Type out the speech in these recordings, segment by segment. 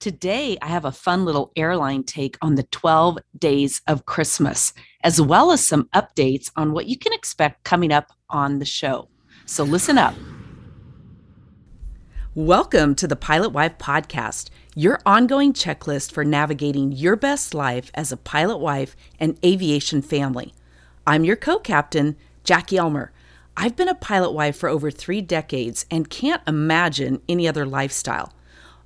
Today, I have a fun little airline take on the 12 days of Christmas, as well as some updates on what you can expect coming up on the show. So listen up. Welcome to the Pilot Wife Podcast, your ongoing checklist for navigating your best life as a pilot wife and aviation family. I'm your co captain, Jackie Elmer. I've been a pilot wife for over three decades and can't imagine any other lifestyle.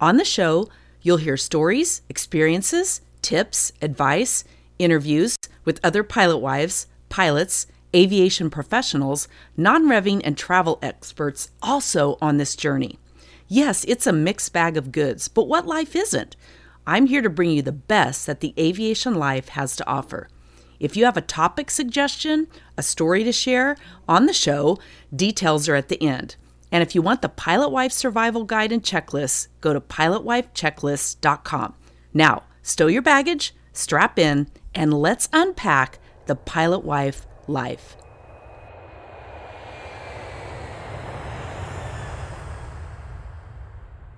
On the show, You'll hear stories, experiences, tips, advice, interviews with other pilot wives, pilots, aviation professionals, non revving, and travel experts also on this journey. Yes, it's a mixed bag of goods, but what life isn't? I'm here to bring you the best that the aviation life has to offer. If you have a topic suggestion, a story to share on the show, details are at the end. And if you want the Pilot Wife Survival Guide and Checklist, go to pilotwifechecklist.com. Now, stow your baggage, strap in, and let's unpack the Pilot Wife life.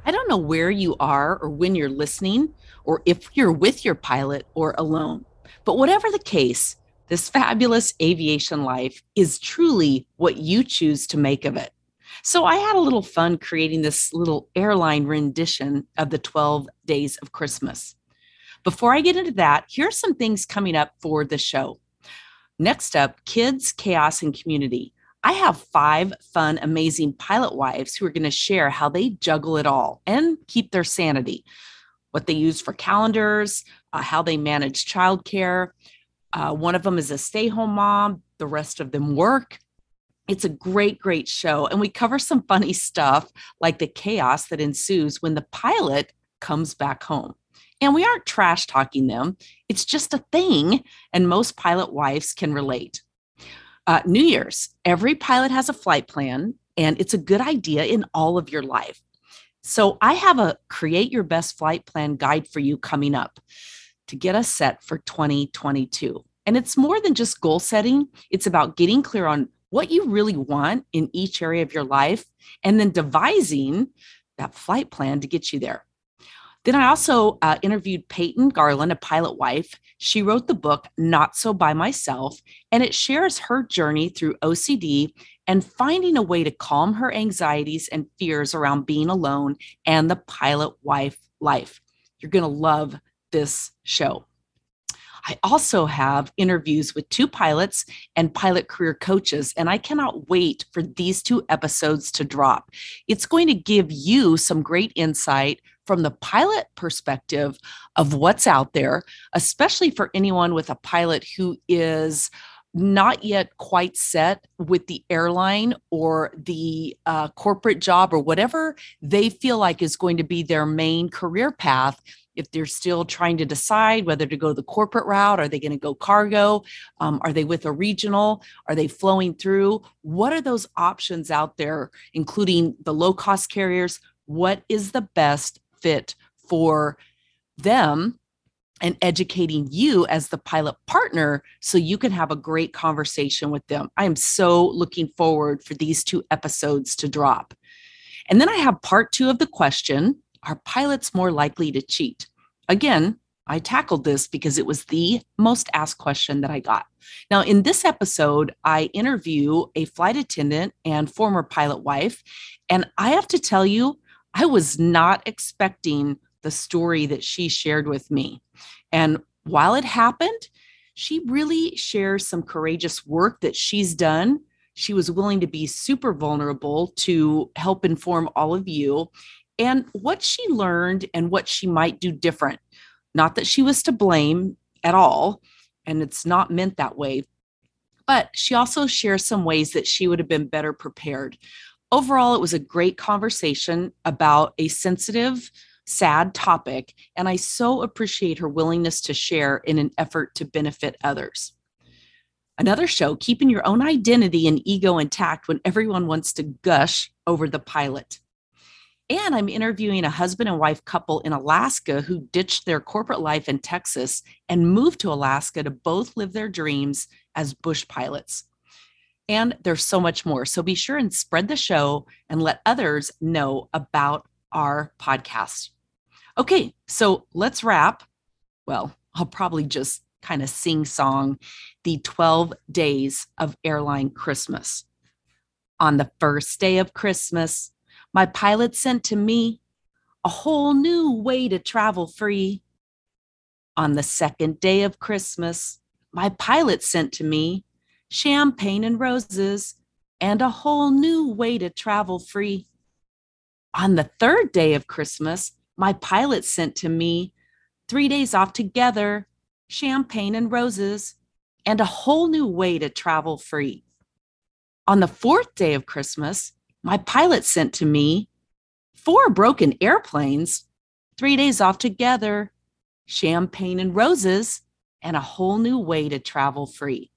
I don't know where you are or when you're listening, or if you're with your pilot or alone. But whatever the case, this fabulous aviation life is truly what you choose to make of it. So I had a little fun creating this little airline rendition of the 12 days of Christmas. Before I get into that, here's some things coming up for the show. Next up, kids, chaos, and community. I have five fun, amazing pilot wives who are going to share how they juggle it all and keep their sanity, what they use for calendars, uh, how they manage childcare. Uh, one of them is a stay home mom, the rest of them work. It's a great, great show. And we cover some funny stuff like the chaos that ensues when the pilot comes back home. And we aren't trash talking them, it's just a thing. And most pilot wives can relate. Uh, New Year's, every pilot has a flight plan, and it's a good idea in all of your life. So I have a create your best flight plan guide for you coming up to get us set for 2022. And it's more than just goal setting, it's about getting clear on what you really want in each area of your life, and then devising that flight plan to get you there. Then I also uh, interviewed Peyton Garland, a pilot wife. She wrote the book Not So By Myself, and it shares her journey through OCD and finding a way to calm her anxieties and fears around being alone and the pilot wife life. You're going to love this show. I also have interviews with two pilots and pilot career coaches, and I cannot wait for these two episodes to drop. It's going to give you some great insight from the pilot perspective of what's out there, especially for anyone with a pilot who is not yet quite set with the airline or the uh, corporate job or whatever they feel like is going to be their main career path if they're still trying to decide whether to go the corporate route, are they going to go cargo? Um, are they with a regional? Are they flowing through? What are those options out there, including the low cost carriers? What is the best fit for them? And educating you as the pilot partner so you can have a great conversation with them. I am so looking forward for these two episodes to drop. And then I have part two of the question are pilots more likely to cheat? Again, I tackled this because it was the most asked question that I got. Now, in this episode, I interview a flight attendant and former pilot wife. And I have to tell you, I was not expecting the story that she shared with me. And while it happened, she really shares some courageous work that she's done. She was willing to be super vulnerable to help inform all of you and what she learned and what she might do different. Not that she was to blame at all, and it's not meant that way, but she also shares some ways that she would have been better prepared. Overall, it was a great conversation about a sensitive, sad topic, and I so appreciate her willingness to share in an effort to benefit others. Another show, keeping your own identity and ego intact when everyone wants to gush over the pilot. And I'm interviewing a husband and wife couple in Alaska who ditched their corporate life in Texas and moved to Alaska to both live their dreams as bush pilots. And there's so much more. So be sure and spread the show and let others know about our podcast. Okay, so let's wrap. Well, I'll probably just kind of sing song the 12 days of airline Christmas. On the first day of Christmas, my pilot sent to me a whole new way to travel free. On the second day of Christmas, my pilot sent to me champagne and roses and a whole new way to travel free. On the third day of Christmas, my pilot sent to me three days off together, champagne and roses, and a whole new way to travel free. On the fourth day of Christmas, my pilot sent to me four broken airplanes, three days off together, champagne and roses, and a whole new way to travel free.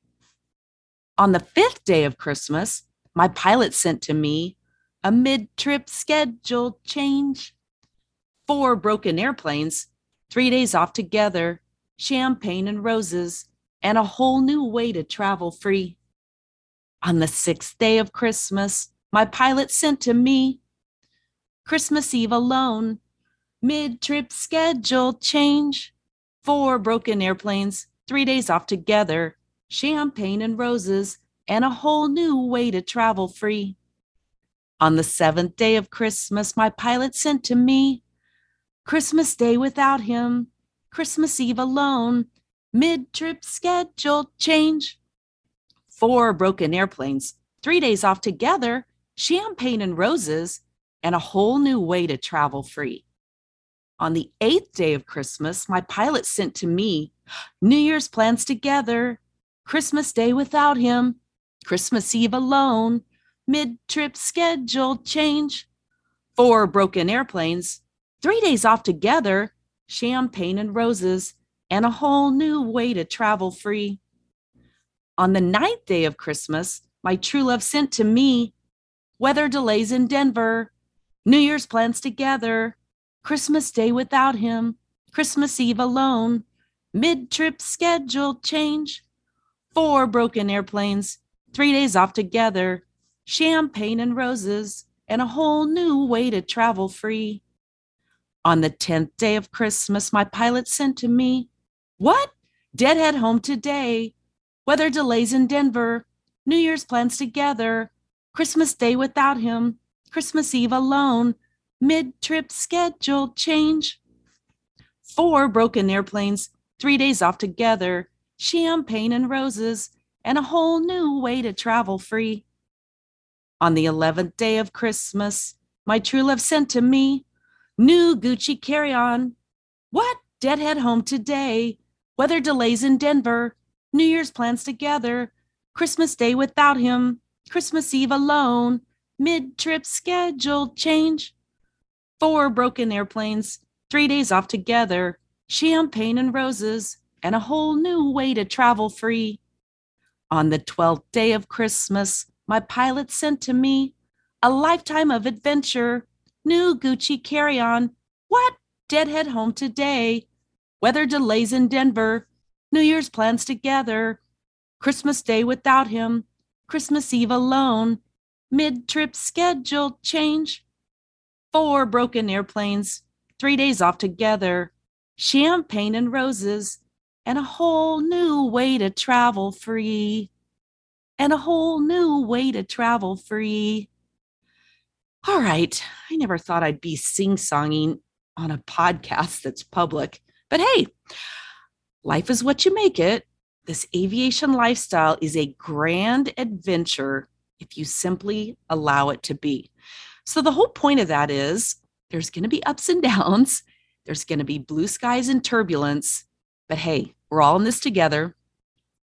On the fifth day of Christmas, my pilot sent to me a mid trip schedule change, four broken airplanes, three days off together, champagne and roses, and a whole new way to travel free. On the sixth day of Christmas, my pilot sent to me Christmas Eve alone, mid trip schedule change, four broken airplanes, three days off together, champagne and roses, and a whole new way to travel free. On the seventh day of Christmas, my pilot sent to me Christmas Day without him, Christmas Eve alone, mid trip schedule change. Four broken airplanes, three days off together, champagne and roses, and a whole new way to travel free. On the eighth day of Christmas, my pilot sent to me New Year's plans together, Christmas Day without him, Christmas Eve alone, mid trip schedule change, four broken airplanes, three days off together, champagne and roses, and a whole new way to travel free. On the ninth day of Christmas, my true love sent to me weather delays in Denver, New Year's plans together, Christmas Day without him, Christmas Eve alone, mid trip schedule change, four broken airplanes, three days off together, champagne and roses, and a whole new way to travel free. On the 10th day of Christmas, my pilot sent to me, What? Deadhead home today. Weather delays in Denver. New Year's plans together. Christmas Day without him. Christmas Eve alone. Mid trip schedule change. Four broken airplanes, three days off together. Champagne and roses, and a whole new way to travel free. On the 11th day of Christmas, my true love sent to me new Gucci carry on. What? Deadhead home today. Weather delays in Denver. New Year's plans together. Christmas Day without him. Christmas Eve alone. Mid trip schedule change. Four broken airplanes. Three days off together. Champagne and roses. And a whole new way to travel free. On the 12th day of Christmas, my pilot sent to me a lifetime of adventure, new Gucci carry on. What? Deadhead home today. Weather delays in Denver. New Year's plans together. Christmas Day without him. Christmas Eve alone. Mid trip schedule change. Four broken airplanes. Three days off together. Champagne and roses and a whole new way to travel free. And a whole new way to travel free. All right, I never thought I'd be sing songing on a podcast that's public, but hey, life is what you make it. This aviation lifestyle is a grand adventure if you simply allow it to be. So, the whole point of that is there's going to be ups and downs, there's going to be blue skies and turbulence, but hey, we're all in this together.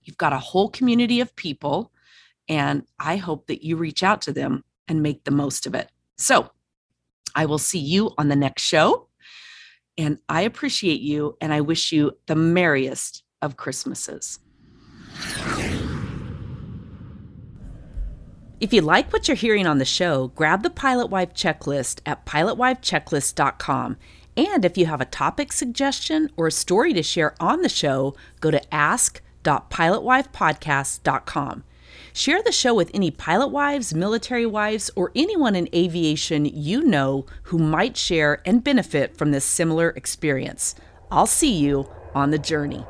You've got a whole community of people, and I hope that you reach out to them and make the most of it. So I will see you on the next show. And I appreciate you, and I wish you the merriest of Christmases. If you like what you're hearing on the show, grab the Pilot Wife checklist at pilotwifechecklist.com and if you have a topic suggestion or a story to share on the show, go to ask.pilotwifepodcast.com. Share the show with any pilot wives, military wives, or anyone in aviation you know who might share and benefit from this similar experience. I'll see you on the journey.